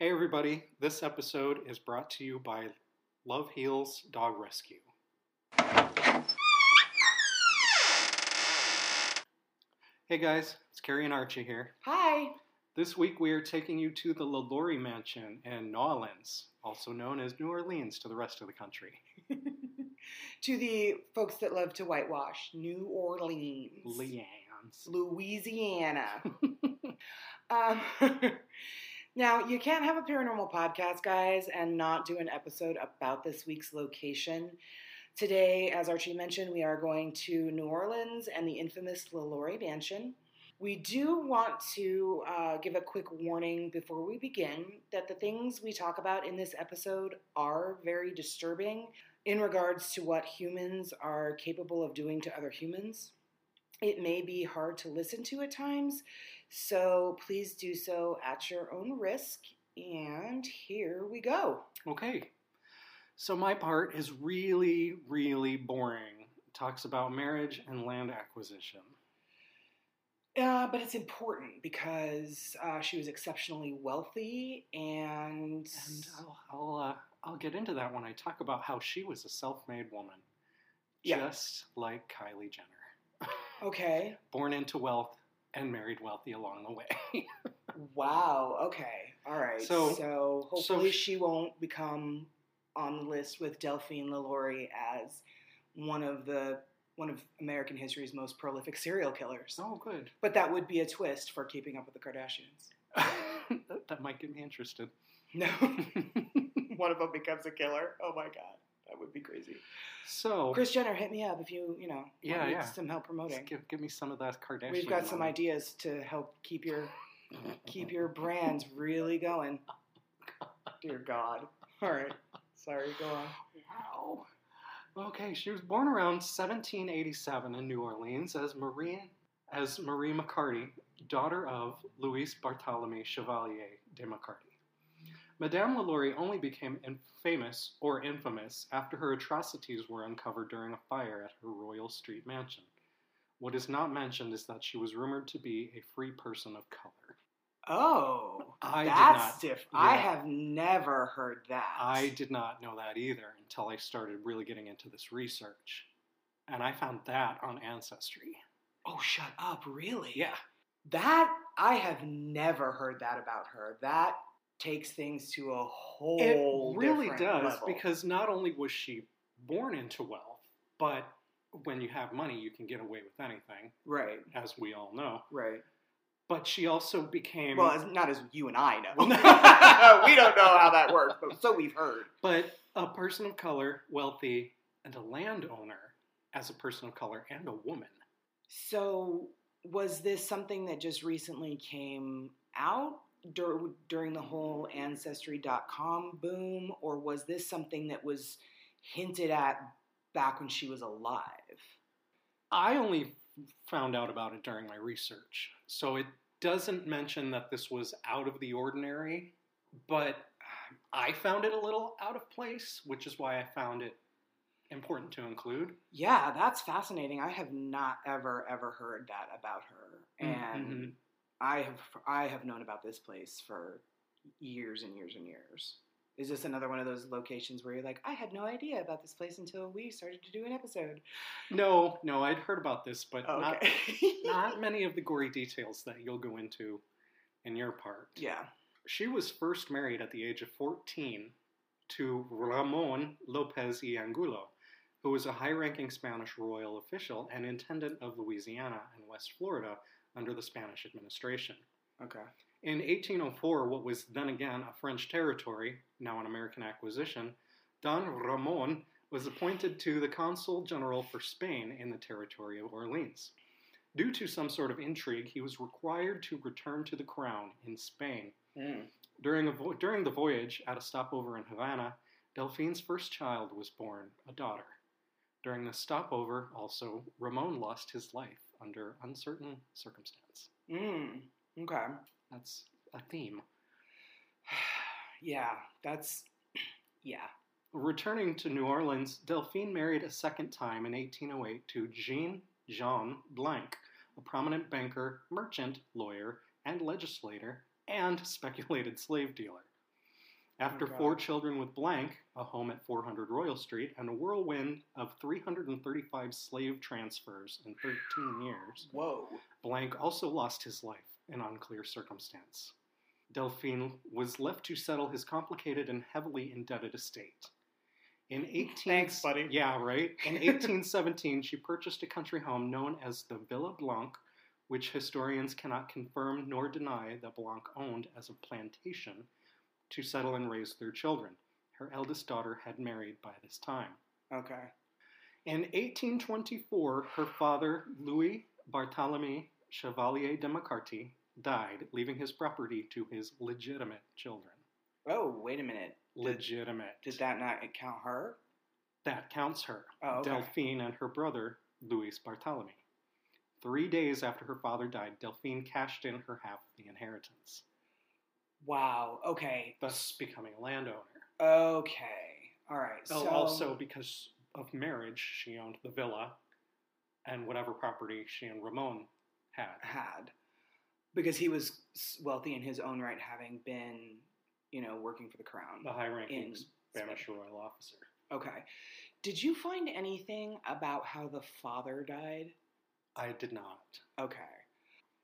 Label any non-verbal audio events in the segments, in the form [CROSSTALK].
Hey, everybody. This episode is brought to you by Love Heals Dog Rescue. Hey, guys. It's Carrie and Archie here. Hi. This week we are taking you to the LaLaurie Mansion in New Orleans, also known as New Orleans to the rest of the country. [LAUGHS] to the folks that love to whitewash, New Orleans, Leanne's. Louisiana. [LAUGHS] um, [LAUGHS] now, you can't have a paranormal podcast, guys, and not do an episode about this week's location. Today, as Archie mentioned, we are going to New Orleans and the infamous LaLaurie Mansion. We do want to uh, give a quick warning before we begin that the things we talk about in this episode are very disturbing in regards to what humans are capable of doing to other humans. It may be hard to listen to at times, so please do so at your own risk. And here we go. Okay. So my part is really, really boring. It talks about marriage and land acquisition. Uh, but it's important because uh, she was exceptionally wealthy and. And I'll, I'll, uh, I'll get into that when I talk about how she was a self made woman. Yeah. Just like Kylie Jenner. [LAUGHS] Okay. Born into wealth and married wealthy along the way. [LAUGHS] Wow. Okay. All right. So- So, hopefully sh- she won't become on the list with Delphine LaLaurie as one of the one of American history's most prolific serial killers. oh, good. But that would be a twist for Keeping Up with the Kardashians. [LAUGHS] that, that might get me interested. No. [LAUGHS] one of them becomes a killer. Oh my god. That would be crazy. So, Kris Jenner, hit me up if you, you know, Yeah, want yeah. some help promoting. just give, give me some of that Kardashian. We've got some money. ideas to help keep your [LAUGHS] keep your brands really going. Dear God. All right. Sorry, go on. Wow. Okay, she was born around 1787 in New Orleans as Marie as Marie Macarty, daughter of Louis Bartholomew Chevalier de Macarty. Madame LaLaurie only became famous or infamous after her atrocities were uncovered during a fire at her Royal Street mansion. What is not mentioned is that she was rumored to be a free person of color. Oh, I that's not- different. I have never heard that. I did not know that either until I started really getting into this research. And I found that on Ancestry. Oh, shut up! Really? Yeah. That I have never heard that about her. That takes things to a whole. It really does level. because not only was she born into wealth, but when you have money, you can get away with anything, right, as we all know. right. But she also became. Well, as, not as you and I know. [LAUGHS] [LAUGHS] We don't know how that works, but so we've heard. but a person of color, wealthy, and a landowner as a person of color and a woman. So, was this something that just recently came out dur- during the whole Ancestry.com boom, or was this something that was hinted at back when she was alive? I only found out about it during my research. So it doesn't mention that this was out of the ordinary, but I found it a little out of place, which is why I found it important to include. Yeah, that's fascinating. I have not ever ever heard that about her, and Mhm. I have I have known about this place for years and years and years. Is this another one of those locations where you're like, I had no idea about this place until we started to do an episode? No, no, I'd heard about this, but Oh, not, [LAUGHS] not many of the gory details that you'll go into in your part. yeah. She was first married at the age of 14 to Ramon Lopez y Angulo, who was a high ranking Spanish royal official and intendant of Louisiana and West Florida under the Spanish administration. Okay. In 1804, what was then again a French territory, now an American acquisition, Don Ramon was appointed to the consul general for Spain in the territory of Orleans. Due to some sort of intrigue, he was required to return to the crown in Spain. Hmm. During, a vo- during the voyage, at a stopover in Havana, Delphine's first child was born, a daughter. During the stopover, also, Ramon lost his life under uncertain circumstance. Mm. Okay. That's a theme. [SIGHS] Yeah, that's [CLEARS THROAT] yeah. Returning to New Orleans, Delphine married a second time in 1808 to Jean Jean Blanc, a prominent banker, merchant, lawyer, and legislator, and speculated slave dealer. Oh After Oh, four children with Blanc, a home at 400 Royal Street, and a whirlwind of 335 slave transfers in 13 years, Whoa. Blanc also lost his life in unclear circumstance. Delphine was left to settle his complicated and heavily indebted estate. In 18 Thanks, buddy. Yeah, right. In [LAUGHS] 1817, she purchased a country home known as the Villa Blanc, which historians cannot confirm nor deny that Blanc owned as a plantation to settle and raise their children. Her eldest daughter had married by this time. Okay. In 1824, her father, Louis Barthélemy Chevalier de Macarty, died, leaving his property to his legitimate children. Oh, wait a minute. Legitimate. did that not count her? That counts her, Oh, okay. Delphine and her brother, Louis Barthélemy. Three days after her father died, Delphine cashed in her half of the inheritance, Wow. Okay. thus becoming a landowner. Okay. All right. Oh, So also, because of marriage, she owned the villa and whatever property she and Ramon had. had because he was wealthy in his own right, having been, you know, working for the crown. The high ranking In Spanish royal officer. Okay. Did you find anything about how the father died? I did not. Okay.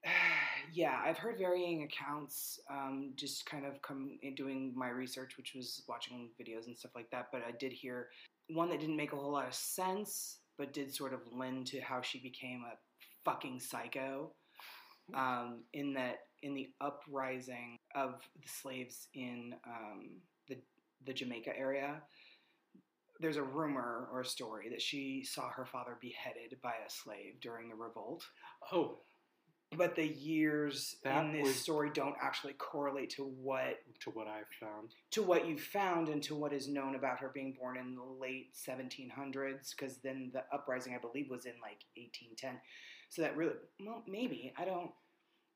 [SIGHS] [SIGHS] [SIGHS] yeah, I've heard varying accounts. Um, just kind of come in doing my research, which was watching videos and stuff like that. But I did hear one that didn't make a whole lot of sense, but did sort of lend to how she became a fucking psycho. Um, in that, in the uprising of the slaves in um, the the Jamaica area, there's a rumor or a story that she saw her father beheaded by a slave during the revolt Oh, but the years That in this was- story don't actually correlate to what to what I've found. to what you've found and to what is known about her being born in the late 1700s because then the uprising i believe was in like 1810 so that really well maybe i don't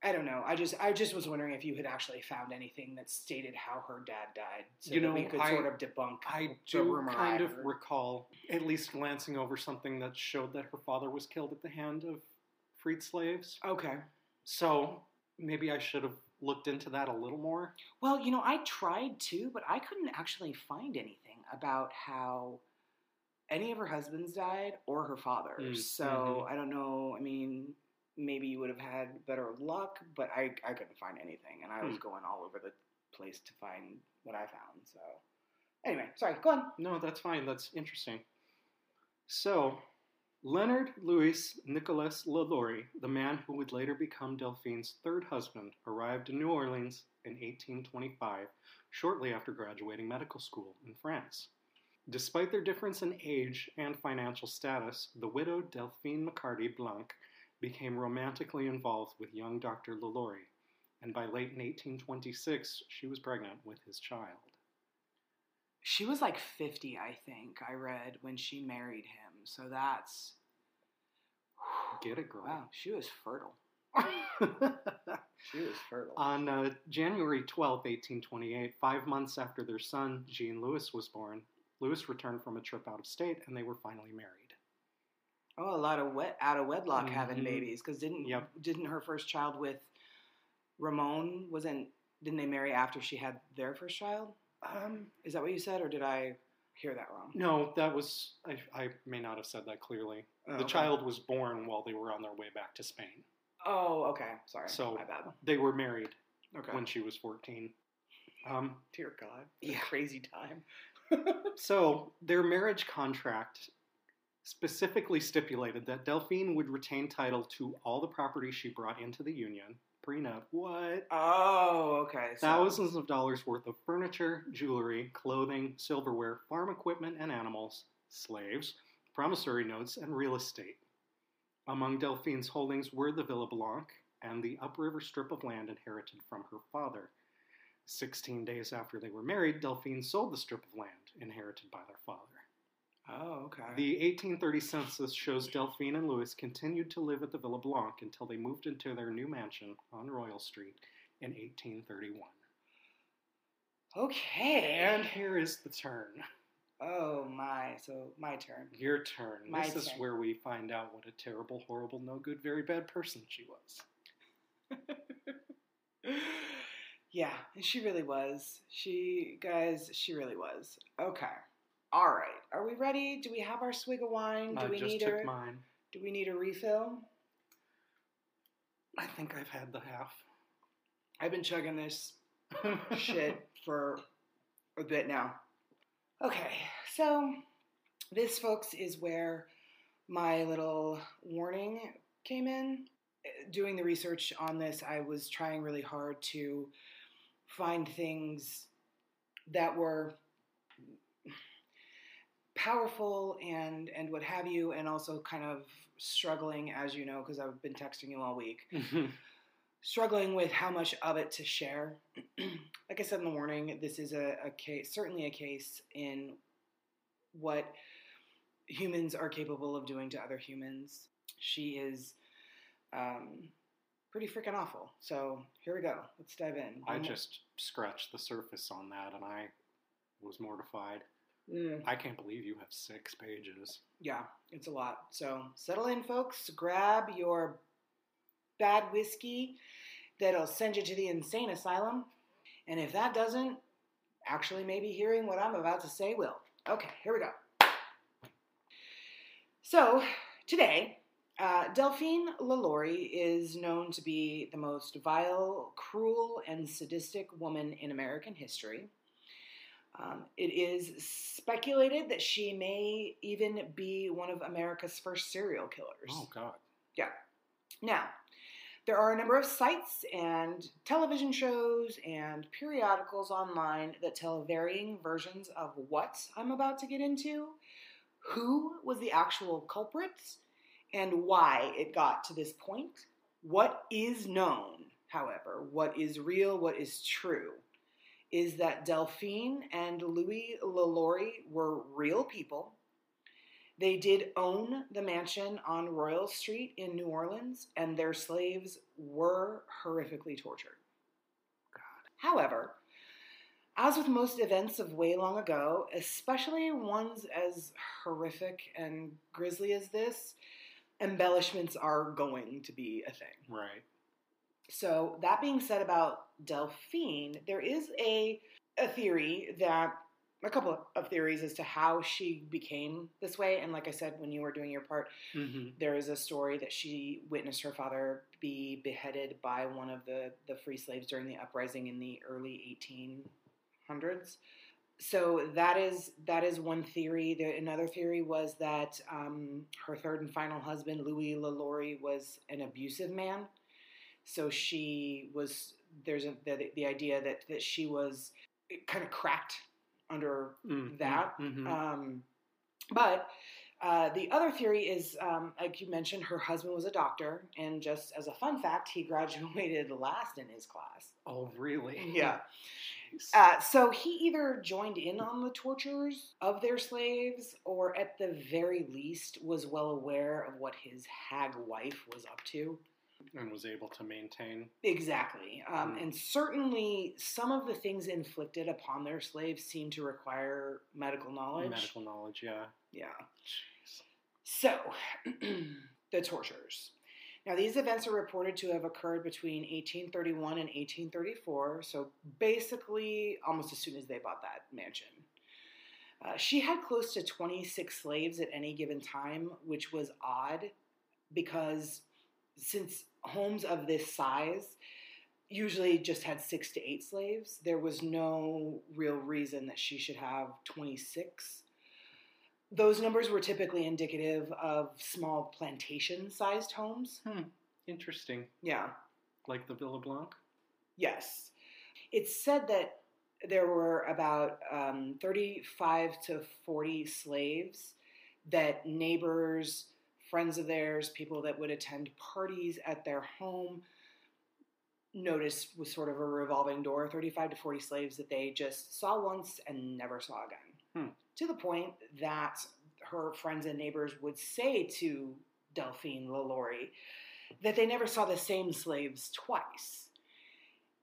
i don't know. I just i just was wondering if you had actually found anything that stated how her dad died so You know, we could I- sort of debunk I do kind I of recall at least glancing over something that showed that her father was killed at the hand of freed slaves. okay So maybe I should have looked into that a little more. Well, you know, I tried to, but I couldn't actually find anything about how any of her husbands died or her father. Mm, So mhm. I don't know. I mean, maybe you would have had better luck, but I, I couldn't find anything. And I was Hmm. going all over the place to find what I found. So anyway, sorry, go on. No, that's fine. That's interesting. So, Leonard Louis Nicolas Lalaurie, the man who would later become Delphine's third husband, arrived in New Orleans in 1825, shortly after graduating medical school in France. Despite their difference in age and financial status, the widow Delphine Macarty Blanc became romantically involved with young Dr. Lalaurie, and by late in 1826, she was pregnant with his child. She was like 50, I think, I read when she married him. So that's. [SIGHS] Get it, girl. Wow, she was fertile. [LAUGHS] She was fertile. On uh, January 12, 1828, five months after their son, Jean Louis, was born, Louis returned from a trip out of state and they were finally married. Oh, a lot of wet out of wedlock having Mhm. babies because didn't Yep. didn't her first child with Ramon wasn't didn't they marry after she had their first child? Um, Is that what you said, or did I hear that wrong? no, that was, I, I may not have said that clearly. Oh, the okay. child was born while they were on their way back to Spain. Oh, okay. Sorry. So- my bad. They were married Okay. when she was 14. Um, Dear God, Yeah. crazy time. [LAUGHS] So, their marriage contract specifically stipulated that Delphine would retain title to all the property she brought into the union. Prenup, what? Oh, okay. So, Thousands of dollars worth of furniture, jewelry, clothing, silverware, farm equipment and animals, slaves, promissory notes, and real estate. Among Delphine's holdings were the Villa Blanc and the upriver strip of land inherited from her father. Sixteen days after they were married, Delphine sold the strip of land inherited by their father. Oh, okay. The 1830 census shows Delphine and Louis continued to live at the Villa Blanc until they moved into their new mansion on Royal Street in 1831. okay. And here is the turn. oh my. So my turn. Your turn. My this is where we find out what a terrible, horrible, no good, very bad person she was. [LAUGHS] Yeah, and she really was. She, guys, she really was. Okay. All right. Are we ready? Do we have our swig of wine? Do I we just need took a mine. Do we need a refill? I think I've had the half. I've been chugging this [LAUGHS] shit [LAUGHS] for a bit now. Okay, so this, folks, is where my little warning came in. Doing the research on this, I was trying really hard to find things that were powerful and and what have you and also kind of struggling as you know because I've been texting you all week struggling with how much of it to share. [CLEARS THROAT] like I said in the warning, this is a, a case, certainly a case in what humans are capable of doing to other humans. She is um, pretty freaking awful. So here we go. Let's dive in. I just scratched the surface on that and I was mortified. Mm, I can't believe you have six pages. yeah, it's a lot. So settle in, folks. Grab your bad whiskey that'll send you to the insane asylum. And if that doesn't, actually, maybe hearing what I'm about to say will. Okay, here we go. So, today, uh, Delphine LaLaurie is known to be the most vile, cruel, and sadistic woman in American history. Um, it is speculated that she may even be one of America's first serial killers. Oh God. Yeah. Now, there are a number of sites and television shows and periodicals online that tell varying versions of what I'm about to get into, who was the actual culprit, and why it got to this point. What is known, however, what is real, what is true, is that Delphine and Louis LaLaurie were real people. They did own the mansion on Royal Street in New Orleans, and their slaves were horrifically tortured. God. However, as with most events of way long ago, especially ones as horrific and grisly as this, embellishments are going to be a thing. Right. So that being said about Delphine, there is a a theory that a couple of theories as to how she became this way. And like I said, when you were doing your part, Mm-hmm. there is a story that she witnessed her father be beheaded by one of the the free slaves during the uprising in the early 1800s. So that is that is one theory. The, another theory was that um, her third and final husband, Louis LaLaurie, was an abusive man. So she was there's a, the, the idea that that she was kind of cracked under Mm-hmm. that. Mhm. um, but uh, the other theory is, um, like you mentioned, her husband was a doctor, and just as a fun fact, he [LAUGHS] graduated last in his class. oh, really? Yeah. [LAUGHS] Uh, so he either joined in on the tortures of their slaves, or at the very least was well aware of what his hag wife was up to. And was able to maintain. Exactly. Um, Mm. and certainly some of the things inflicted upon their slaves seem to require medical knowledge. Medical knowledge, yeah. Yeah. Jeez. So, [CLEARS THROAT] the tortures. Now, these events are reported to have occurred between 1831 and 1834, so basically almost as soon as they bought that mansion. Uh, she had close to 26 slaves at any given time, which was odd because since homes of this size usually just had six to eight slaves, there was no real reason that she should have 26 those numbers were typically indicative of small plantation sized homes. Interesting. Yeah. Like the Villa Blanc? Yes. It's said that there were about um, 35 to 40 slaves that neighbors, friends of theirs, people that would attend parties at their home noticed was sort of a revolving door 35 to 40 slaves that they just saw once and never saw again. Hmm. To the point that her friends and neighbors would say to Delphine LaLaurie that they never saw the same slaves twice.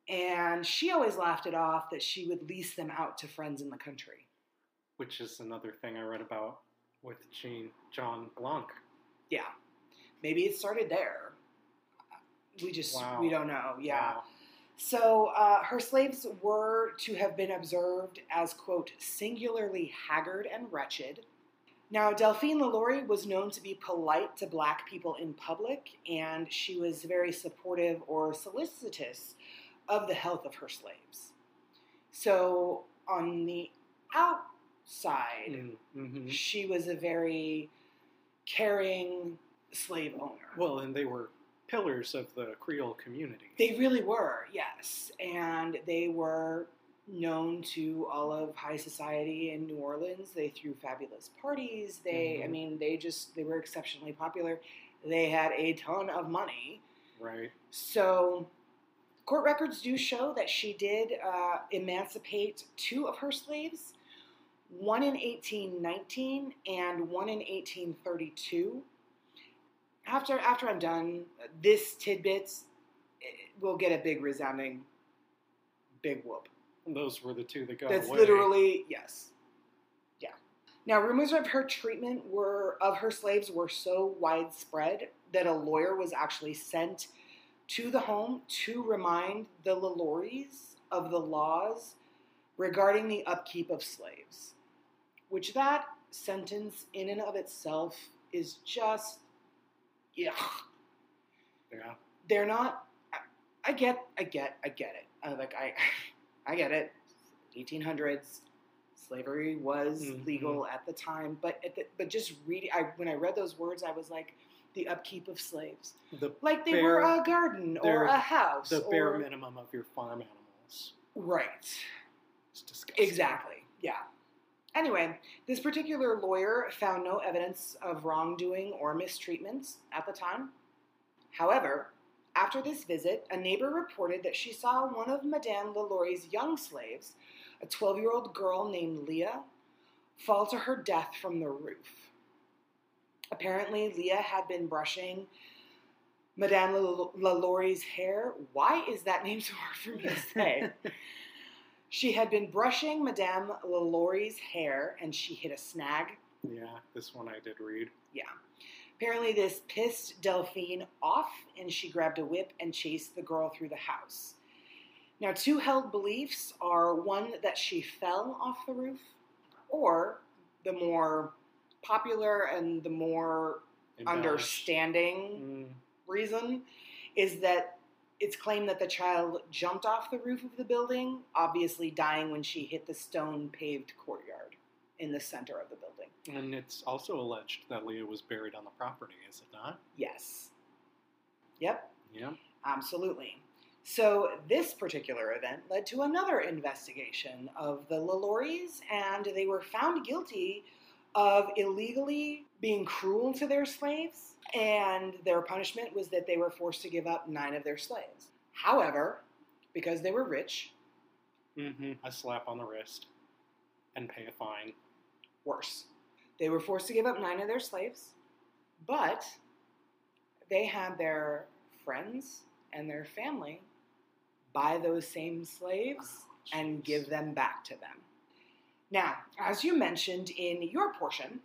And she always laughed it off that she would lease them out to friends in the country. Which is another thing I read about with Jean John Blanc. Yeah. Maybe it started there. We just, Wow. we don't know. Yeah. Wow. So uh, her slaves were to have been observed as, quote, singularly haggard and wretched. Now, Delphine LaLaurie was known to be polite to black people in public, and she was very supportive or solicitous of the health of her slaves. So, on the outside, Mm-hmm. she was a very caring slave owner. Well, and they were pillars of the Creole community. They really were, yes. And they were known to all of high society in New Orleans. They threw fabulous parties. They, I Mhm. mean, they just, they were exceptionally popular. They had a ton of money. right. So, court records do show that she did uh, emancipate two of her slaves, one in 1819 and one in 1832. After after I'm done, this tidbits will get a big resounding big whoop. Those were the two that got That's away. literally yes. Yeah. Now rumors of her treatment were of her slaves were so widespread that a lawyer was actually sent to the home to remind the Lalauries of the laws regarding the upkeep of slaves. Which that sentence in and of itself is just yeah. Yeah. They're not I, I get I get I get it. I, like I I get it. 1800s slavery was Mhm. legal at the time, but at the, but just reading I when I read those words I was like the upkeep of slaves. The Like they Bare- were a garden or a house the or bare minimum of your farm animals. right. It's disgusting. Exactly. Yeah. Anyway, this particular lawyer found no evidence of wrongdoing or mistreatments at the time. However, after this visit, a neighbor reported that she saw one of Madame Lelourie's young slaves, a 12 year old girl named Leah, fall to her death from the roof. Apparently, Leah had been brushing Madame Lelourie's hair. Why is that name so hard for me to say? [LAUGHS] She had been brushing Madame Lelourie's hair and she hit a snag. Yeah, this one I did read. Yeah. Apparently, this pissed Delphine off and she grabbed a whip and chased the girl through the house. Now, two held beliefs are one that she fell off the roof, or the more popular and the more Embellished. understanding Mm, reason is that it's claimed that the child jumped off the roof of the building, obviously dying when she hit the stone paved courtyard in the center of the building. and it's also alleged that Leah was buried on the property, is it not? Yes. Yep, Yeah. absolutely. So, this particular event led to another investigation of the Lalauries, and they were found guilty of illegally being cruel to their slaves, and their punishment was that they were forced to give up nine of their slaves. However, because they were rich, Mm-hmm. A slap on the wrist and pay a fine. worse. They were forced to give up nine of their slaves, but they had their friends and their family buy those same slaves and give them back to them. Now, as you mentioned in your portion,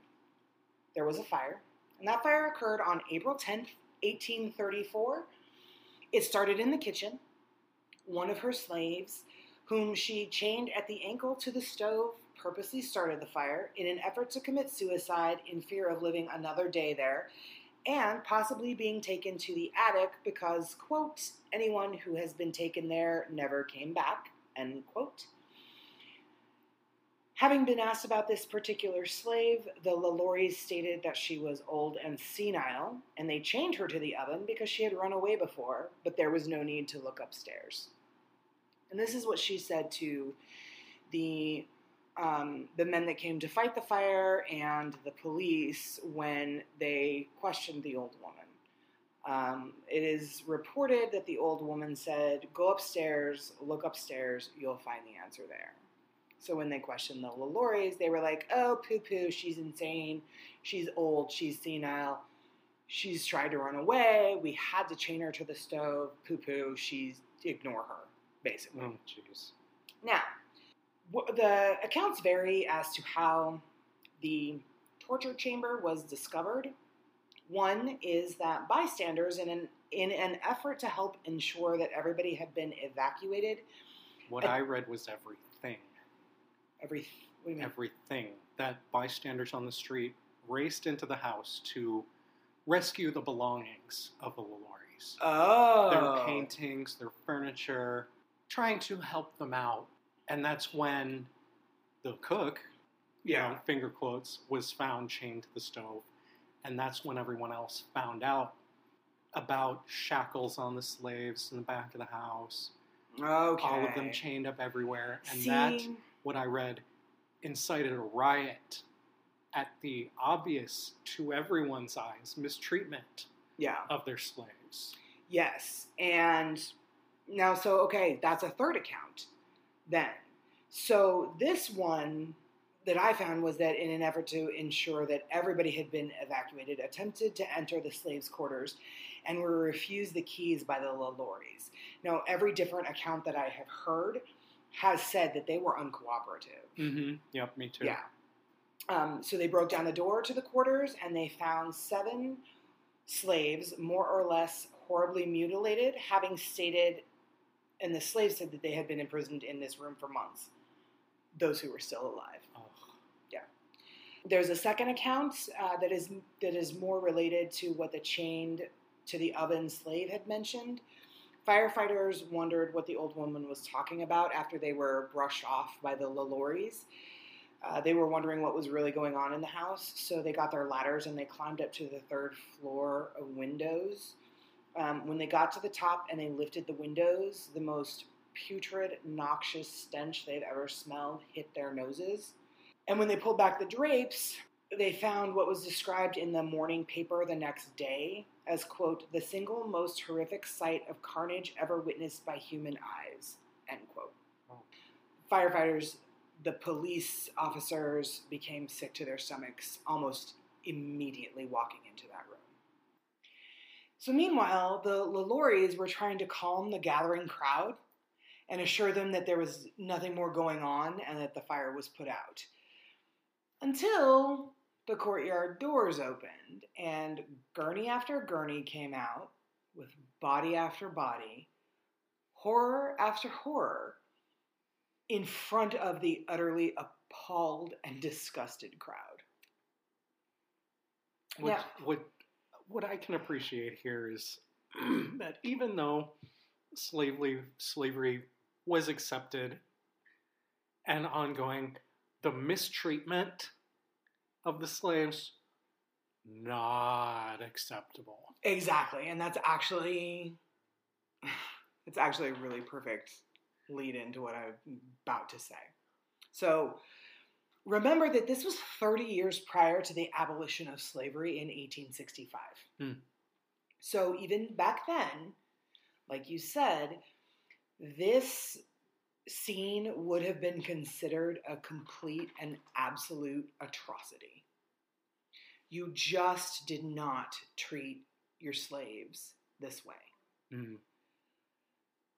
there was a fire, and that fire occurred on April 10th, 1834. It started in the kitchen. One of her slaves, whom she chained at the ankle to the stove, purposely started the fire in an effort to commit suicide in fear of living another day there and possibly being taken to the attic because, quote, anyone who has been taken there never came back, end quote. Having been asked about this particular slave, the Lalauries stated that she was old and senile, and they chained her to the oven because she had run away before, but there was no need to look upstairs. And this is what she said to the um, the men that came to fight the fire and the police when they questioned the old woman. Um, it is reported that the old woman said, Go upstairs, look upstairs, you'll find the answer there. So when they questioned the Lalauries, they were like, Oh, poo poo, she's insane, she's old, she's senile, she's tried to run away, we had to chain her to the stove, poo poo, she's, ignore her, basically. Oh, jeez. Now, the accounts vary as to how the torture chamber was discovered. One is that bystanders in an in an effort to help ensure that everybody had been evacuated. What I read was everything. Every what do you mean? Everything. That bystanders on the street raced into the house to rescue the belongings of the Lalauries. oh, Their paintings, their furniture, trying to help them out. And that's when the cook, you Yeah. know, finger quotes, was found chained to the stove. And that's when everyone else found out about shackles on the slaves in the back of the house, Okay. all of them chained up everywhere. And that, See, what I read, incited a riot at the obvious, to everyone's eyes, mistreatment yeah. of their slaves. Yes. And now, so, okay, that's a third account then. So, this one that I found was that in an effort to ensure that everybody had been evacuated, attempted to enter the slaves' quarters and were refused the keys by the Lalauries. Now, every different account that I have heard has said that they were uncooperative. Mm-hmm. Yep, me too. Yeah. Um, so they broke down the door to the quarters and they found seven slaves, more or less horribly mutilated, having stated, and the slaves said that they had been imprisoned in this room for months. Those who were still alive. Ugh. There's a second account uh, that is that is more related to what the chained to the oven slave had mentioned. Firefighters wondered what the old woman was talking about after they were brushed off by the Lalauries. Uh, they were wondering what was really going on in the house, so they got their ladders and they climbed up to the third floor of windows. Um, when they got to the top and they lifted the windows, the most putrid, noxious stench they'd ever smelled hit their noses. And when they pulled back the drapes, they found what was described in the morning paper the next day as, quote, the single most horrific sight of carnage ever witnessed by human eyes, end quote. Oh. Firefighters, the police officers became sick to their stomachs almost immediately walking into that room. So, meanwhile, the Lalauries were trying to calm the gathering crowd and assure them that there was nothing more going on and that the fire was put out. Until the courtyard doors opened and gurney after gurney came out with body after body, horror after horror, in front of the utterly appalled and disgusted crowd. What, Yeah. what, what I can appreciate here is [CLEARS THROAT] that even though slavery, slavery was accepted and ongoing, the mistreatment of the slaves not acceptable. Exactly, and that's actually it's actually a really perfect lead into what I'm about to say. So, remember that this was 30 years prior to the abolition of slavery in 1865. Hmm. So, even back then, like you said, this scene would have been considered a complete and absolute atrocity. You just did not treat your slaves this way. Mm.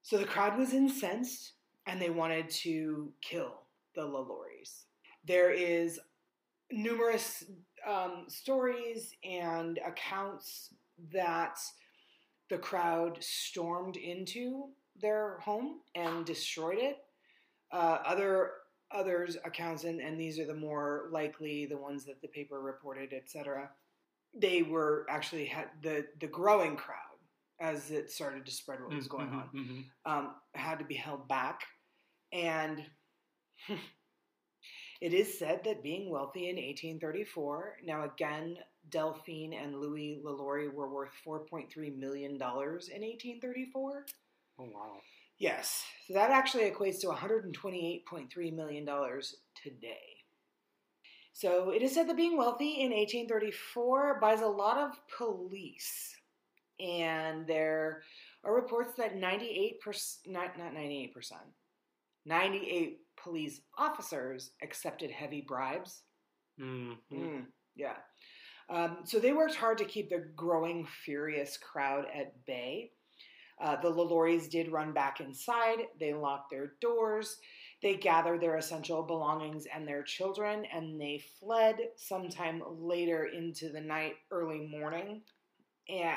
So the crowd was incensed and they wanted to kill the Lalauries. There is numerous um, stories and accounts that the crowd stormed into their home and destroyed it. Uh, other others accounts, and, and these are the more likely, the ones that the paper reported, etc. They were actually had the the growing crowd as it started to spread what was going on Mhm, mhm. um, had to be held back. And [LAUGHS] it is said that being wealthy in 1834, now again, Delphine and Louis LaLaurie were worth $4.3 million in 1834. Oh wow. Yes, so that actually equates to $128.3 million today. So it is said that being wealthy in 1834 buys a lot of police. And there are reports that 98%, not, not 98%, 98 police officers accepted heavy bribes. Mhm. Mm, yeah. Um, so they worked hard to keep the growing furious crowd at bay. Uh, the Lalauries did run back inside. They locked their doors. They gathered their essential belongings and their children, and they fled sometime later into the night, early morning.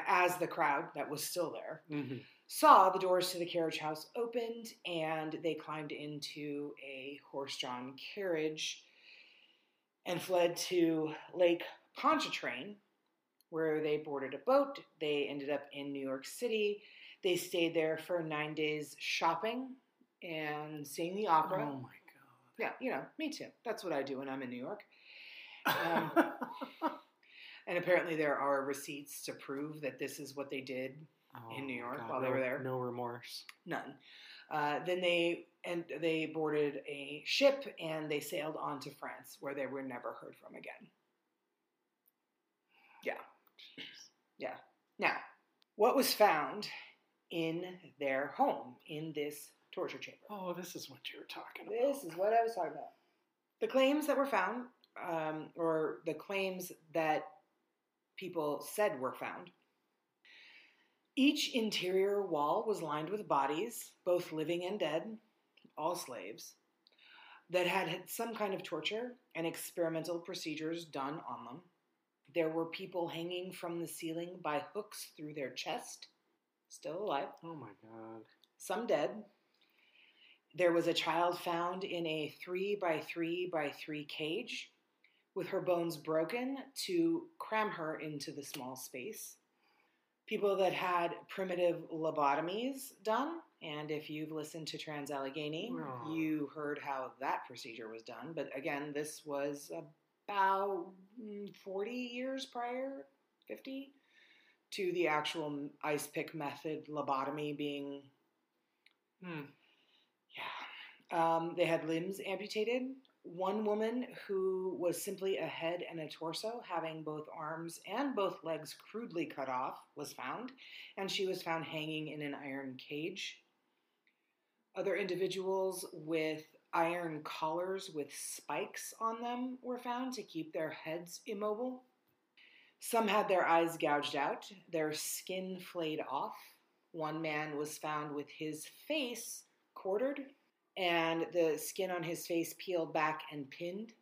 as the crowd that was still there hmm saw the doors to the carriage house opened and they climbed into a horse drawn carriage and fled to Lake Pontchartrain, where they boarded a boat. They ended up in New York City. They stayed there for nine days shopping and seeing the opera. Oh my god! Yeah, you know, me too. That's what I do when I'm in New York. Um, [LAUGHS] And apparently, there are receipts to prove that this is what they did in New Oh, York God, while they no- were there. No remorse. None. Uh, then they and they boarded a ship and they sailed on to France, where they were never heard from again. Yeah, yeah. Now, what was found in their home in this torture chamber? Oh, this is what you were talking about. This is what I was talking about. The claims that were found, um, or the claims that people said were found. Each interior wall was lined with bodies, both living and dead, all slaves, that had had some kind of torture and experimental procedures done on them. There were people hanging from the ceiling by hooks through their chest, still alive Oh my god. some dead. There was a child found in a three by three by three cage with her bones broken to cram her into the small space. People that had primitive lobotomies done, and if you've listened to Trans Allegheny, Oh. you heard how that procedure was done. But again, this was about mm, 40 years prior, 50, to the actual ice pick method lobotomy being Hmm. yeah. Um, they had limbs amputated. One woman who was simply a head and a torso, having both arms and both legs crudely cut off, was found, and she was found hanging in an iron cage. Other individuals with iron collars with spikes on them were found to keep their heads immobile. Some had their eyes gouged out, their skin flayed off. One man was found with his face quartered and the skin on his face peeled back and pinned.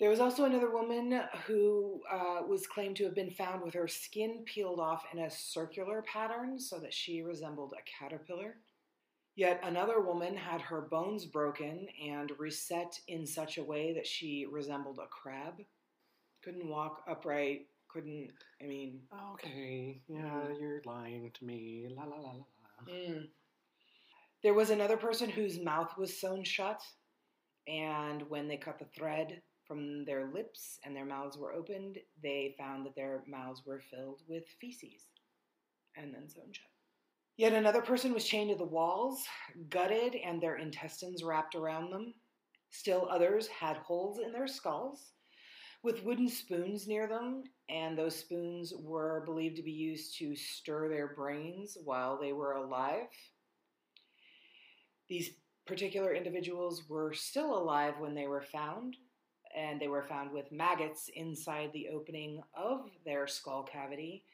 There was also another woman who uh, was claimed to have been found with her skin peeled off in a circular pattern so that she resembled a caterpillar. Yet another woman had her bones broken and reset in such a way that she resembled a crab. Couldn't walk upright, couldn't, I mean, Okay. Yeah, you're lying to me. La la la la. la. Mm. There was another person whose mouth was sewn shut, and when they cut the thread from their lips and their mouths were opened, they found that their mouths were filled with feces and then sewn shut. Yet another person was chained to the walls, gutted, and their intestines wrapped around them. Still others had holes in their skulls with wooden spoons near them, and those spoons were believed to be used to stir their brains while they were alive. These particular individuals were still alive when they were found, and they were found with maggots inside the opening of their skull cavity,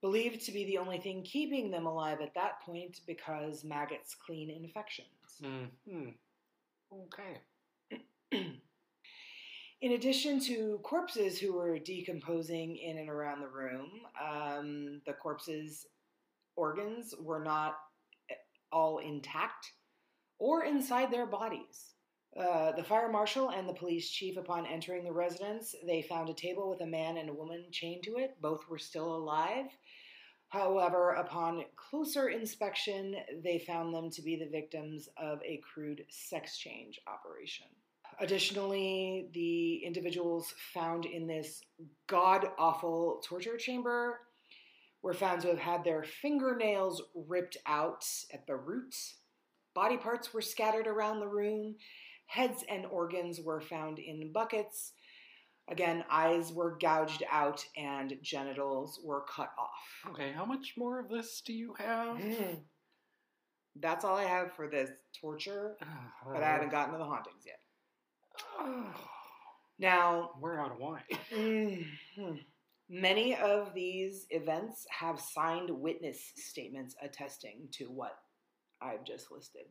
believed to be the only thing keeping them alive at that point because maggots clean infections. Hmm. Hmm. Okay. [CLEARS THROAT] In addition to corpses who were decomposing in and around the room, um, the corpses' organs were not all intact or inside their bodies. Uh, the fire marshal and the police chief, upon entering the residence, they found a table with a man and a woman chained to it. Both were still alive. However, upon closer inspection, they found them to be the victims of a crude sex change operation. Additionally, the individuals found in this god awful torture chamber were found to have had their fingernails ripped out at the roots. Body parts were scattered around the room. Heads and organs were found in buckets. Again, eyes were gouged out and genitals were cut off. Okay. How much more of this do you have? Mm. That's all I have for this torture, [SIGHS] but I haven't gotten to the hauntings yet. [SIGHS] Now, We're out of wine. [LAUGHS] [SIGHS] Many of these events have signed witness statements attesting to what I've just listed.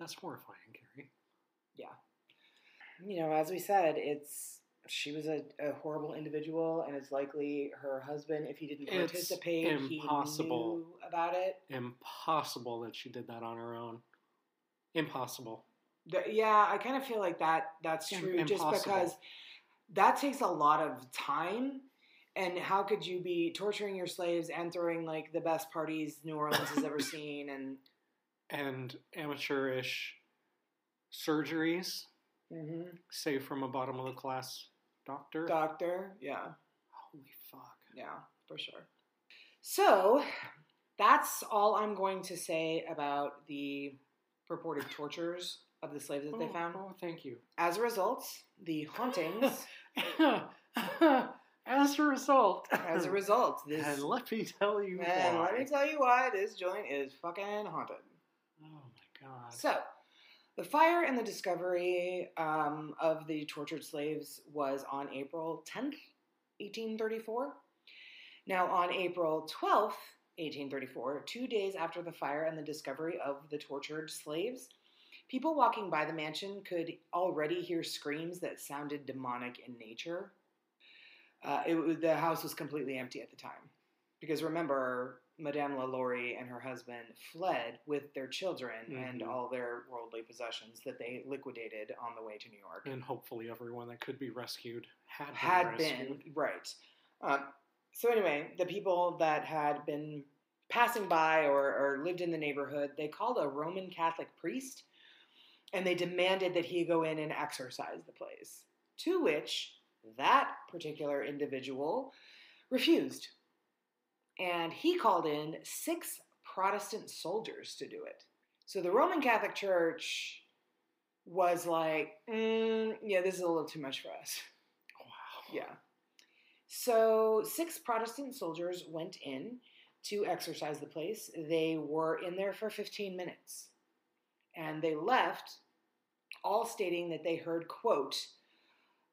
That's horrifying, Carrie. Yeah. You know, as we said, it's she was a, a horrible individual, and it's likely her husband, if he didn't It's participate, impossible. he knew about it. Impossible that she did that on her own. Impossible. The- yeah, I kind of feel like that. That's true, just because that takes a lot of time. And how could you be torturing your slaves and throwing like the best parties New Orleans has ever [LAUGHS] seen? And And amateurish surgeries, Mhm. say from a bottom of the class doctor. doctor, yeah. Holy fuck. Yeah, for sure. So that's all I'm going to say about the purported tortures of the slaves that they Oh, found. Oh, thank you. As a result, the hauntings. [LAUGHS] As a result. as a result, [LAUGHS] this. And let me tell you And why. let me tell you why this joint is fucking haunted. oh my god. So, the fire and the discovery um, of the tortured slaves was on April 10th, 1834. Now, on April 12th, 1834, two days after the fire and the discovery of the tortured slaves, people walking by the mansion could already hear screams that sounded demonic in nature. Uh, it, the house was completely empty at the time. Because remember, Madame LaLaurie and her husband fled with their children and Mhm. all their worldly possessions that they liquidated on the way to New York and hopefully everyone that could be rescued had been had rescued. been right. Um, so anyway, the people that had been passing by or, or lived in the neighborhood, they called a Roman Catholic priest, and they demanded that he go in and exorcise the place. To which that particular individual refused, and he called in six Protestant soldiers to do it. So the Roman Catholic Church was like, mm, "Yeah, this is a little too much for us." Wow. Yeah. So six Protestant soldiers went in to exercise the place. They were in there for 15 minutes. And they left, all stating that they heard, quote,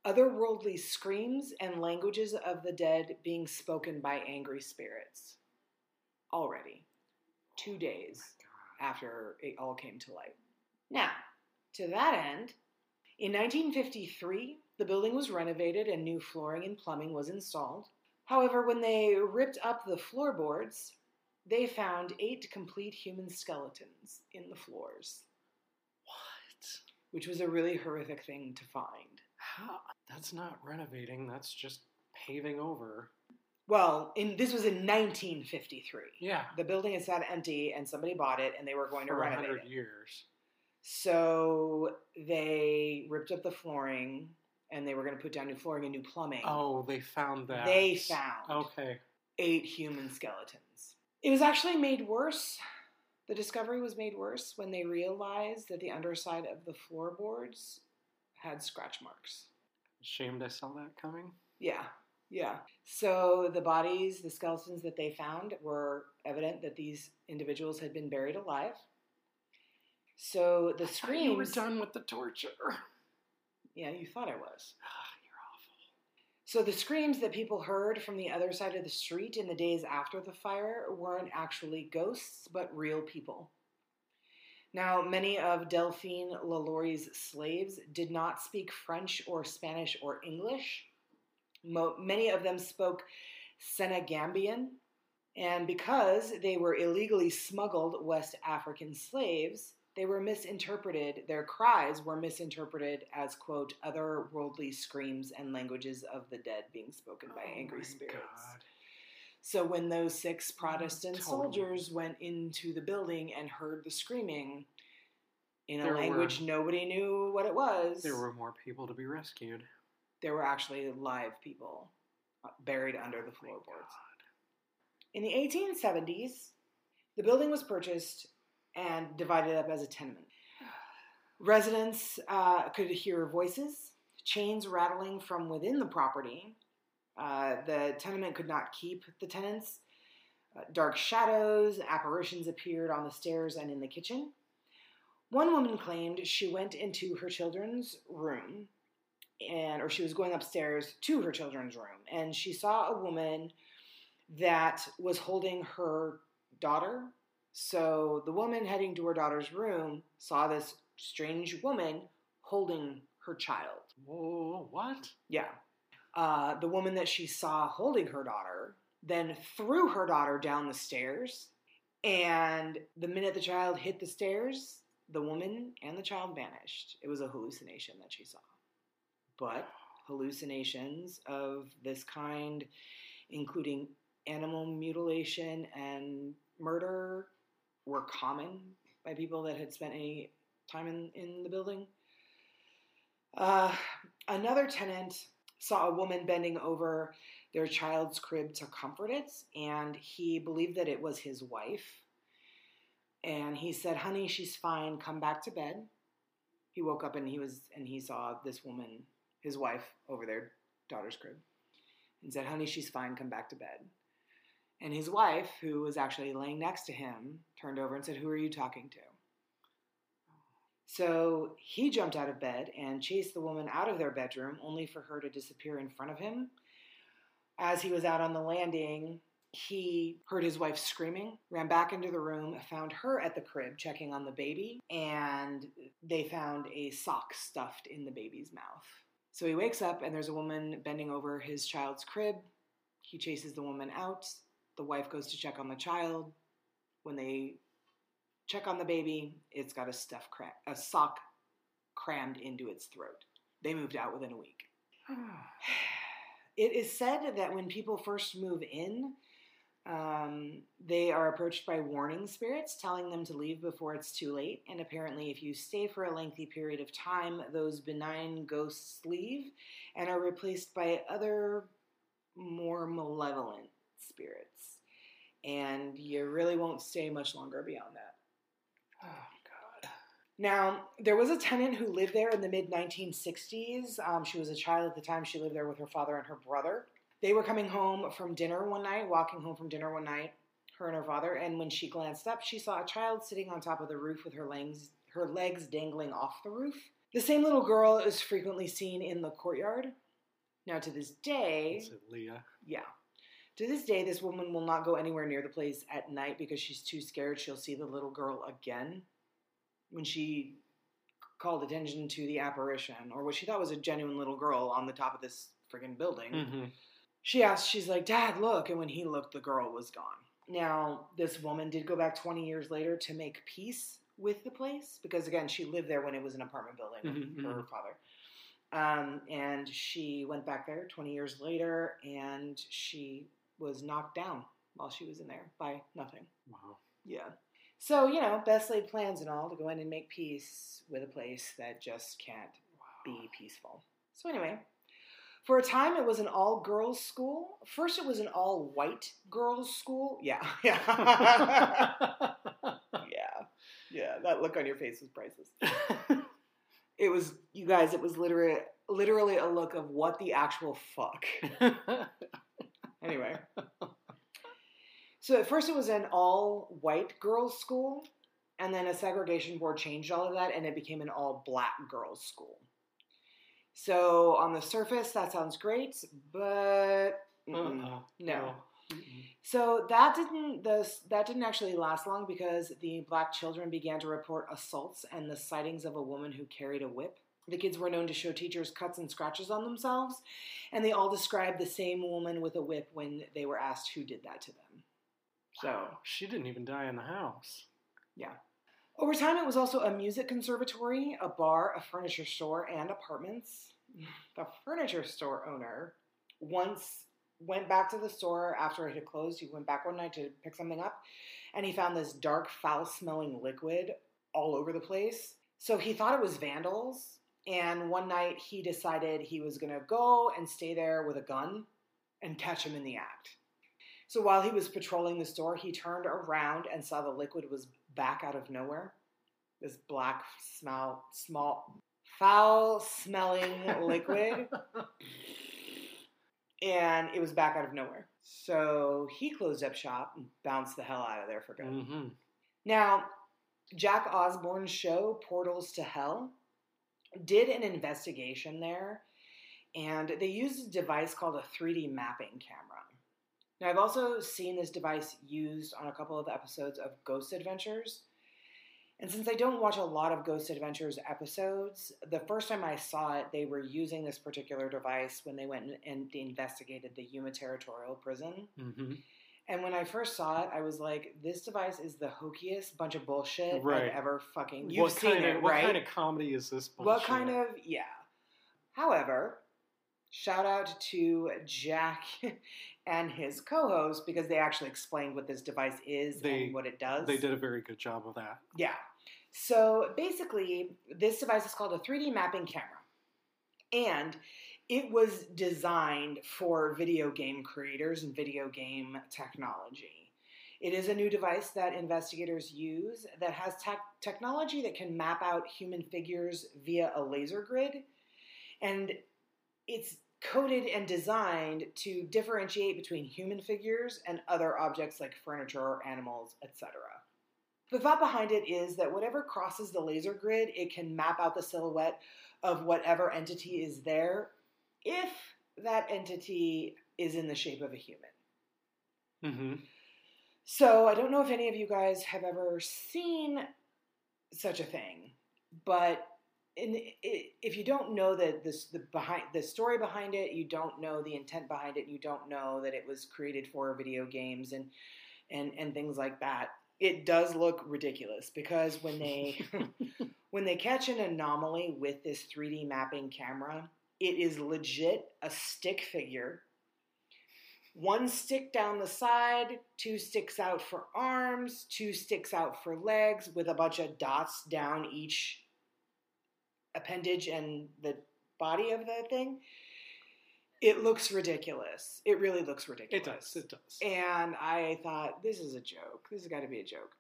otherworldly screams and languages of the dead being spoken by angry spirits. Already. Two days oh after it all came to light. Now, to that end, in 1953, the building was renovated and new flooring and plumbing was installed. However, when they ripped up the floorboards, they found eight complete human skeletons in the floors, What? Which was a really horrific thing to find. How? That's not renovating. That's just paving over. Well, in, this was in 1953. Yeah. The building had sat empty and somebody bought it and they were going to renovate it for a renovate hundred it. years. So they ripped up the flooring and they were going to put down new flooring and new plumbing. Oh, they found that. They found Okay. eight human skeletons. It was actually made worse. The discovery was made worse when they realized that the underside of the floorboards had scratch marks. Ashamed I saw that coming. Yeah, yeah. So the bodies, the skeletons that they found were evident that these individuals had been buried alive. So the thought You were done with the torture. Yeah, you thought I was. [GASPS] [GASPS] [GASPS] So the screams that people heard from the other side of the street in the days after the fire weren't actually ghosts, but real people. Now, many of Delphine LaLaurie's slaves did not speak French or Spanish or English. Mo- many of them spoke Senegambian, and because they were illegally smuggled West African slaves, they were misinterpreted, their cries were misinterpreted as, quote, otherworldly screams and languages of the dead being spoken by Oh angry spirits. God. So when those six Protestant totally. soldiers went into the building and heard the screaming in a There were- language nobody knew what it was, There were more people to be rescued. there were actually live people uh, buried under the Oh my floorboards. In the 1870s, the building was purchased and divided up as a tenement. Residents uh, could hear voices, chains rattling from within the property. Uh, the tenement could not keep the tenants. Uh, dark shadows, apparitions appeared on the stairs and in the kitchen. One woman claimed she went into her children's room and or she was going upstairs to her children's room and she saw a woman that was holding her daughter. So the woman heading to her daughter's room saw this strange woman holding her child. Whoa, what? Yeah. Uh, the woman that she saw holding her daughter then threw her daughter down the stairs. And the minute the child hit the stairs, the woman and the child vanished. It was a hallucination that she saw. But hallucinations of this kind, including animal mutilation and murder, were common by people that had spent any time in, in the building. Uh, another tenant saw a woman bending over their child's crib to comfort it, and he believed that it was his wife. And he said, "Honey, she's fine. Come back to bed." He woke up and he was and he saw this woman, his wife, over their daughter's crib, and said, "Honey, she's fine. Come back to bed." And his wife, who was actually laying next to him, turned over and said, "Who are you talking to?" So he jumped out of bed and chased the woman out of their bedroom, only for her to disappear in front of him. As he was out on the landing, he heard his wife screaming, ran back into the room, found her at the crib checking on the baby, and they found a sock stuffed in the baby's mouth. So he wakes up and there's a woman bending over his child's crib. He chases the woman out. The wife goes to check on the child. When they check on the baby, it's got a stuff a sock crammed into its throat. They moved out within a week. [SIGHS] It is said that when people first move in, um, they are approached by warning spirits telling them to leave before it's too late. And apparently, if you stay for a lengthy period of time, those benign ghosts leave and are replaced by other more malevolent spirits. And you really won't stay much longer beyond that. Oh, God. Now, there was a tenant who lived there in the mid 1960s. Um, she was a child at the time. She lived there with her father and her brother. They were coming home from dinner one night, walking home from dinner one night, her and her father. And when she glanced up, she saw a child sitting on top of the roof with her legs, her legs dangling off the roof. The same little girl is frequently seen in the courtyard. Now, to this day, Is it Leah? yeah. To this day, this woman will not go anywhere near the place at night because she's too scared she'll see the little girl again. When she called attention to the apparition, or what she thought was a genuine little girl on the top of this friggin' building, Mm-hmm. she asked, she's like, Dad, look. And when he looked, the girl was gone. Now, this woman did go back 20 years later to make peace with the place because, again, she lived there when it was an apartment building with Mhm, her father. Um, and she went back there 20 years later and she was knocked down while she was in there by nothing. Wow. Yeah. So, you know, best laid plans and all to go in and make peace with a place that just can't be peaceful. So, anyway, for a time it was an all girls school. First, it was an all white girls school. Yeah. [LAUGHS] Yeah. yeah. Yeah. That look on your face was priceless. [LAUGHS] It was, you guys, it was literally, literally a look of what the actual fuck. [LAUGHS] Anyway. So at first it was an all white girls' school, and then a segregation board changed all of that, and it became an all black girls' school. So on the surface, that sounds great, but. Uh-uh. no. Mm-mm. So that didn't the that didn't actually last long because the black children began to report assaults and the sightings of a woman who carried a whip. The kids were known to show teachers cuts and scratches on themselves, and they all described the same woman with a whip when they were asked who did that to them. So she didn't even die in the house. Yeah. Over time, it was also a music conservatory, a bar, a furniture store, and apartments. The furniture store owner once went back to the store after it had closed. He went back one night to pick something up, and he found this dark, foul smelling liquid all over the place. So he thought it was vandals. And one night he decided he was going to go and stay there with a gun and catch him in the act. So while he was patrolling the store, he turned around and saw the liquid was back out of nowhere. This black smell, small, foul smelling liquid [LAUGHS] and it was back out of nowhere. So he closed up shop and bounced the hell out of there for good. hmm Now, Jack Osbourne's show, Portals to Hell, did an investigation there, and they used a device called a 3D mapping camera. Now, I've also seen this device used on a couple of episodes of Ghost Adventures. And since I don't watch a lot of Ghost Adventures episodes, the first time I saw it, they were using this particular device when they went and- investigated the Yuma Territorial Prison. hmm And when I first saw it, I was like, "This device is the hokiest bunch of bullshit Right. I've ever fucking." You've What seen kind it, of what right? kind of comedy is this? Bullshit? What kind of yeah. However, shout out to Jack [LAUGHS] and his co-host because they actually explained what this device is They- and what it does. They did a very good job of that. Yeah. So basically, this device is called a 3D mapping camera. And it was designed for video game creators and video game technology. It is a new device that investigators use that has tech technology that can map out human figures via a laser grid. And it's coded and designed to differentiate between human figures and other objects like furniture or animals, etc. The thought behind it is that whatever crosses the laser grid, it can map out the silhouette of whatever entity is there if that entity is in the shape of a human. hmm So I don't know if any of you guys have ever seen such a thing, but in, i if you don't know the, this, the behind the story behind it, you don't know the intent behind it, you don't know that it was created for video games and and and things like that. It does look ridiculous because when they [LAUGHS] when they catch an anomaly with this 3D mapping camera, it is legit a stick figure. One stick down the side, two sticks out for arms, two sticks out for legs, with a bunch of dots down each appendage and the body of the thing. It looks ridiculous. It really looks ridiculous. It does. It does. And I thought, this is a joke. This has got to be a joke.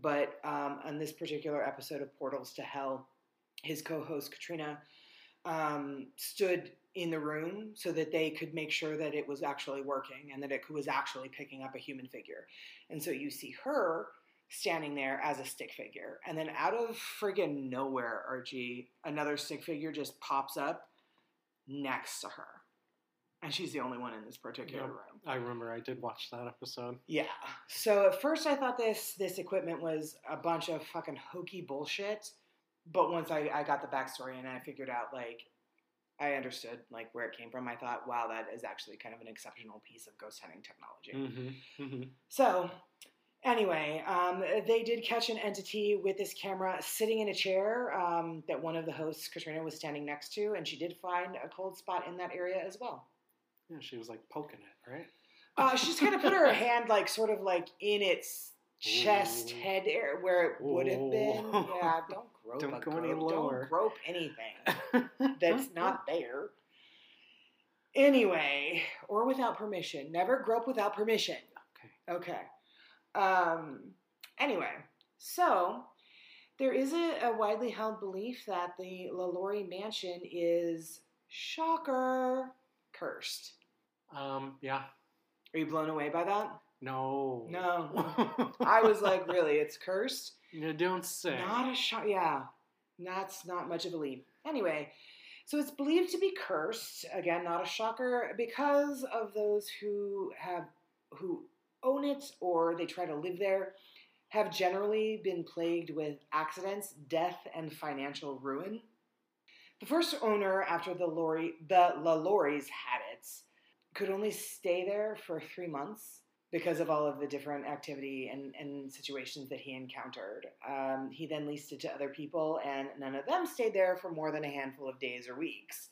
But um, on this particular episode of Portals to Hell, his co host Katrina um, stood in the room so that they could make sure that it was actually working and that it was actually picking up a human figure. And so you see her standing there as a stick figure. And then out of friggin' nowhere, Archie, another stick figure just pops up next to her. And she's the only one in this particular Yep. room. I remember I did watch that episode. Yeah. So at first I thought this this equipment was a bunch of fucking hokey bullshit. But once I, I got the backstory and I figured out like I understood like where it came from, I thought, wow, that is actually kind of an exceptional piece of ghost hunting technology. hmm hmm So anyway, um, they did catch an entity with this camera sitting in a chair um, that one of the hosts, Katrina, was standing next to, and she did find a cold spot in that area as well. Yeah, she was like poking it, right? Uh, she just kind of put her [LAUGHS] hand like sort of like in its chest Ooh. head area where it would have been. Yeah, don't grope. [LAUGHS] Don't go any lower. Don't grope anything [LAUGHS] that's not there. Anyway, or without permission. Never grope without permission. Okay. Okay. Um. Anyway, so there is a, a widely held belief that the LaLaurie mansion is shocker cursed. Um. Yeah. Are you blown away by that? No. No. [LAUGHS] I was like, really, it's cursed? you don't say. Not a shot. Yeah, that's not much of a leap. Anyway, so it's believed to be cursed. Again, not a shocker because of those who have who own it or they try to live there have generally been plagued with accidents, death, and financial ruin. The first owner, after the Lori, the LaLauries had it, could only stay there for three months because of all of the different activity and, and situations that he encountered. Um, he then leased it to other people, and none of them stayed there for more than a handful of days or weeks.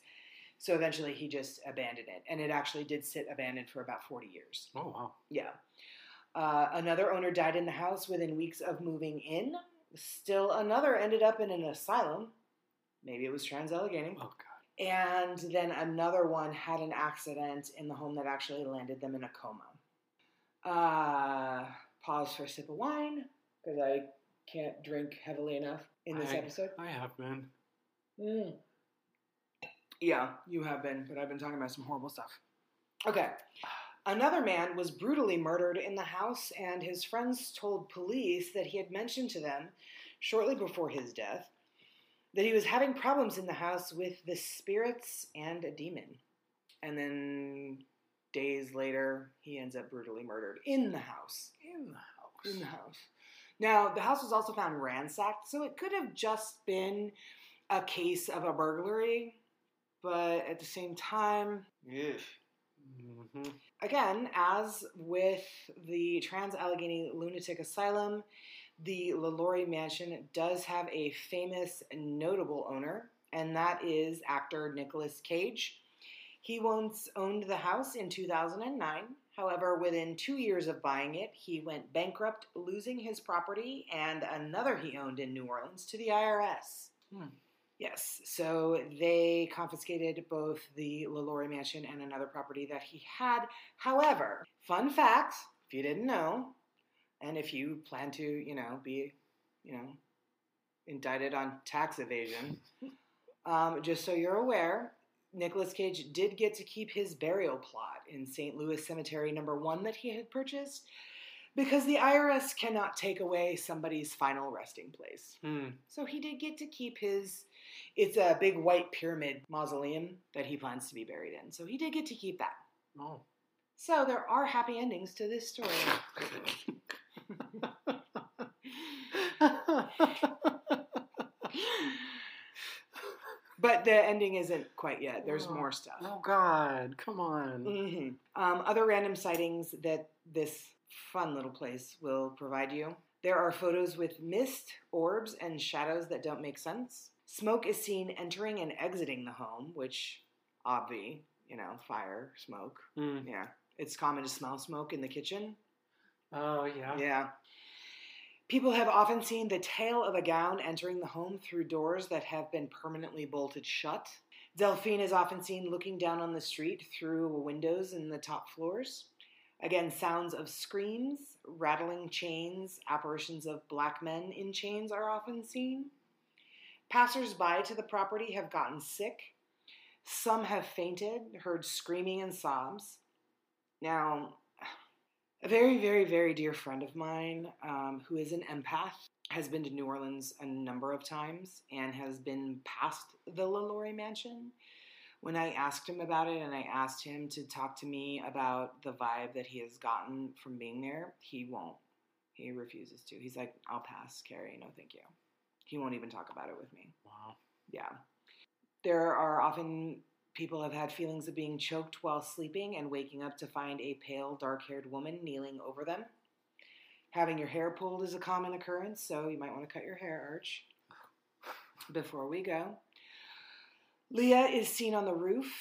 So eventually he just abandoned it, and it actually did sit abandoned for about 40 years. Oh wow. Yeah. Uh, another owner died in the house within weeks of moving in. Still another ended up in an asylum. Maybe it was trans Allegheny. Oh god. And then another one had an accident in the home that actually landed them in a coma. Uh, pause for a sip of wine because I can't drink heavily enough in this I- episode. I have been. Mm. Yeah, you have been, but I've been talking about some horrible stuff. Okay. Another man was brutally murdered in the house, and his friends told police that he had mentioned to them shortly before his death that he was having problems in the house with the spirits and a demon. And then days later, he ends up brutally murdered in the house. In the house. In the house. Now, the house was also found ransacked, so it could have just been a case of a burglary, but at the same time, ugh. hmm Again, as with the Trans Allegheny Lunatic Asylum, the LaLaurie Mansion does have a famous, notable owner, and that is actor Nicolas Cage. He once owned the house in 2009. However, within two years of buying it, he went bankrupt, losing his property and another he owned in New Orleans to the IRS. Hmm. Yes, so they confiscated both the LaLaurie mansion and another property that he had. However, fun fact if you didn't know, and if you plan to, you know, be, you know, indicted on tax evasion, [LAUGHS] um, just so you're aware, Nicolas Cage did get to keep his burial plot in St. Louis Cemetery number one that he had purchased because the IRS cannot take away somebody's final resting place. Hmm. So he did get to keep his. It's a big white pyramid mausoleum that he plans to be buried in. So he did get to keep that. Oh. So there are happy endings to this story. [LAUGHS] But the ending isn't quite yet. There's Oh. more stuff. oh God! Come on. hmm Um, other random sightings that this fun little place will provide you. There are photos with mist, orbs, and shadows that don't make sense. Smoke is seen entering and exiting the home, which, obvi, you know, fire, smoke. Hmm. Yeah. It's common to smell smoke in the kitchen. Oh yeah. Yeah. People have often seen the tail of a gown entering the home through doors that have been permanently bolted shut. Delphine is often seen looking down on the street through windows in the top floors. Again, sounds of screams, rattling chains, apparitions of black men in chains are often seen. Passers by to the property have gotten sick. Some have fainted, heard screaming and sobs. Now, a very, very, very dear friend of mine um, who is an empath has been to New Orleans a number of times and has been past the LaLaurie mansion. When I asked him about it and I asked him to talk to me about the vibe that he has gotten from being there, he won't. He refuses to. He's like, I'll pass, Carrie. No, thank you. He won't even talk about it with me. Wow. Yeah. There are often people have had feelings of being choked while sleeping and waking up to find a pale, dark haired woman kneeling over them. Having your hair pulled is a common occurrence, so you might want to cut your hair, Arch. Before we go, Leah is seen on the roof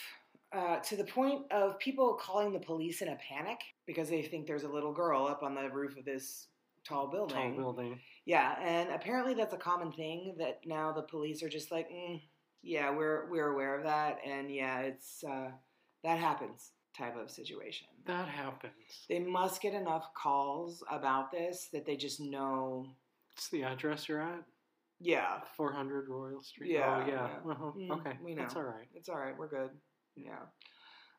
uh, to the point of people calling the police in a panic because they think there's a little girl up on the roof of this tall building. Tall building. Yeah, and apparently that's a common thing that now the police are just like, mm, yeah, we're we're aware of that, and yeah, it's uh, that happens type of situation. That happens. They must get enough calls about this that they just know. It's the address you're at? Yeah, 400 Royal Street. Yeah, Oh yeah. yeah. Uh-huh. Mm, okay. we That's know. all right. it's all right. We're good. Yeah.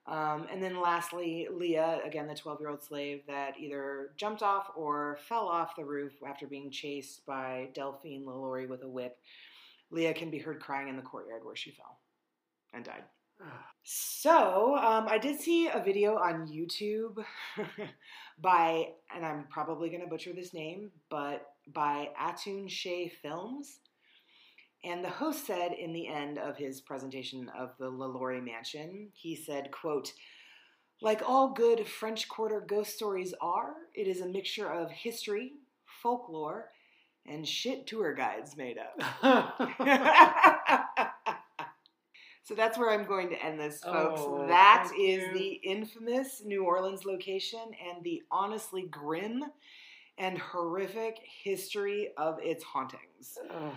Um, and then lastly, Leah, again, the 12 year old slave that either jumped off or fell off the roof after being chased by Delphine LaLaurie with a whip. Leah can be heard crying in the courtyard where she fell and died. So, um, I did see a video on YouTube [LAUGHS] by, and I'm probably going to butcher this name, but by Atun Shea Films. And the host said in the end of his presentation of the LaLaurie mansion, he said, quote, like all good French Quarter ghost stories are, it is a mixture of history, folklore, and shit tour guides made up. [LAUGHS] so that's where I'm going to end this, folks. Oh, that is you. the infamous New Orleans location and the honestly grim and horrific history of its hauntings. Ugh.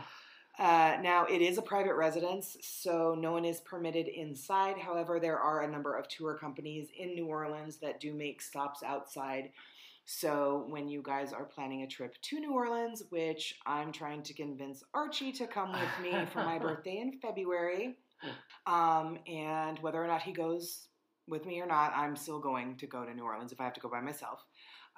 Uh, now, it is a private residence, so no one is permitted inside. However, there are a number of tour companies in New Orleans that do make stops outside. So, when you guys are planning a trip to New Orleans, which I'm trying to convince Archie to come with me for my [LAUGHS] birthday in February, um, and whether or not he goes with me or not, I'm still going to go to New Orleans if I have to go by myself.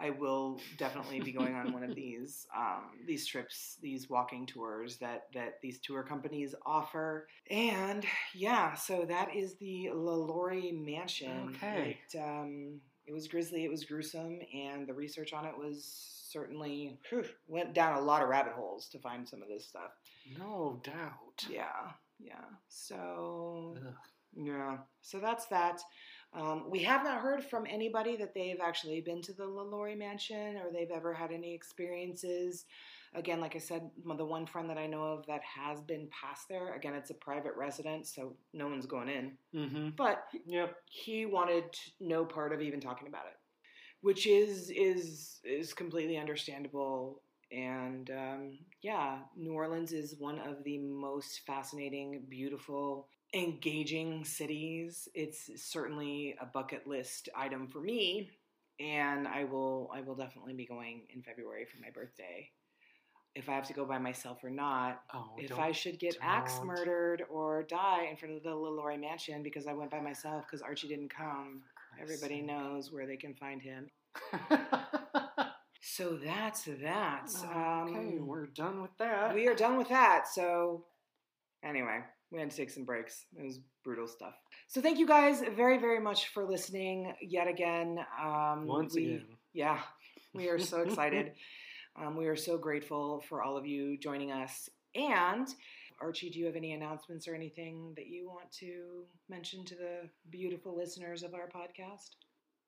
I will definitely be going on one of [LAUGHS] these um, these trips, these walking tours that that these tour companies offer. And yeah, so that is the LaLaurie Mansion. Okay. It, um, it was grisly, it was gruesome, and the research on it was certainly whew, went down a lot of rabbit holes to find some of this stuff. No doubt. Yeah, yeah. So Ugh. yeah, so that's that. Um, we have not heard from anybody that they've actually been to the LaLaurie Mansion or they've ever had any experiences. Again, like I said, the one friend that I know of that has been past there. Again, it's a private residence, so no one's going in. Mm-hmm. But Yep. he wanted no part of even talking about it, which is is is completely understandable. And um, yeah, New Orleans is one of the most fascinating, beautiful, engaging cities. It's certainly a bucket list item for me, and I will I will definitely be going in February for my birthday. If I have to go by myself or not, Oh, if I should get axe murdered or die in front of the LaLaurie mansion because I went by myself because Archie didn't come, everybody sake. knows where they can find him. [LAUGHS] So that's that. Um, okay, we're done with that. we are done with that. So, anyway, we had to take some breaks. It was brutal stuff. So, thank you guys very, very much for listening yet again. Um, Once we- again. Yeah, [LAUGHS] we are so excited. um, we are so grateful for all of you joining us. And, Archie, do you have any announcements or anything that you want to mention to the beautiful listeners of our podcast?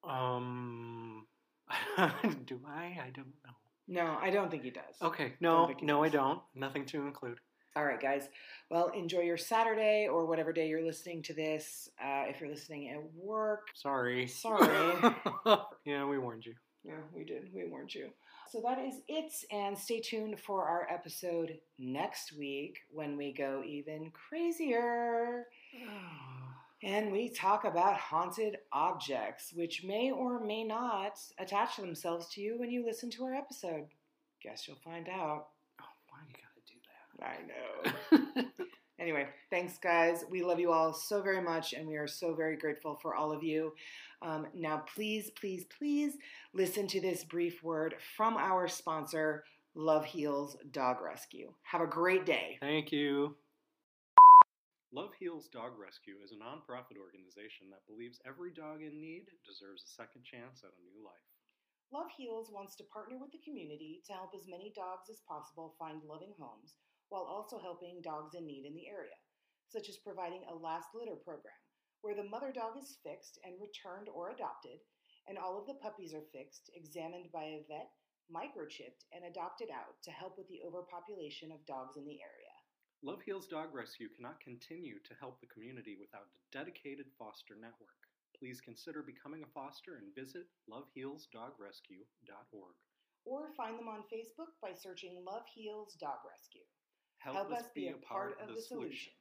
Um, [LAUGHS] do I? I don't know. No, I don't think he does. Okay, no, no, I don't. Nothing to include. All right, guys. Well, enjoy your Saturday or whatever day you're listening to this. Uh, if you're listening at work, Sorry. Sorry. [LAUGHS] yeah, we warned you. yeah, we did. We warned you. So that is it. And stay tuned for our episode next week when we go even crazier. [SIGHS] And we talk about haunted objects, which may or may not attach themselves to you when you listen to our episode. Guess you'll find out. I know. gotta do that? Anyway, thanks, guys. We love you all so very much, and we are so very grateful for all of you. Um, now, please, please, please listen to this brief word from our sponsor, Love Heals Dog Rescue. Have a great day. Thank you. Love Heals Dog Rescue is a nonprofit organization that believes every dog in need deserves a second chance at a new life. Love Heals wants to partner with the community to help as many dogs as possible find loving homes while also helping dogs in need in the area, such as providing a last litter program where the mother dog is fixed and returned or adopted, and all of the puppies are fixed, examined by a vet, microchipped, and adopted out to help with the overpopulation of dogs in the area. Love Heals Dog Rescue cannot continue to help the community without a dedicated foster network. Please consider becoming a foster and visit lovehealsdogrescue.org. Or find them on Facebook by searching Love Heals Dog Rescue. Help, us be a part of the solution.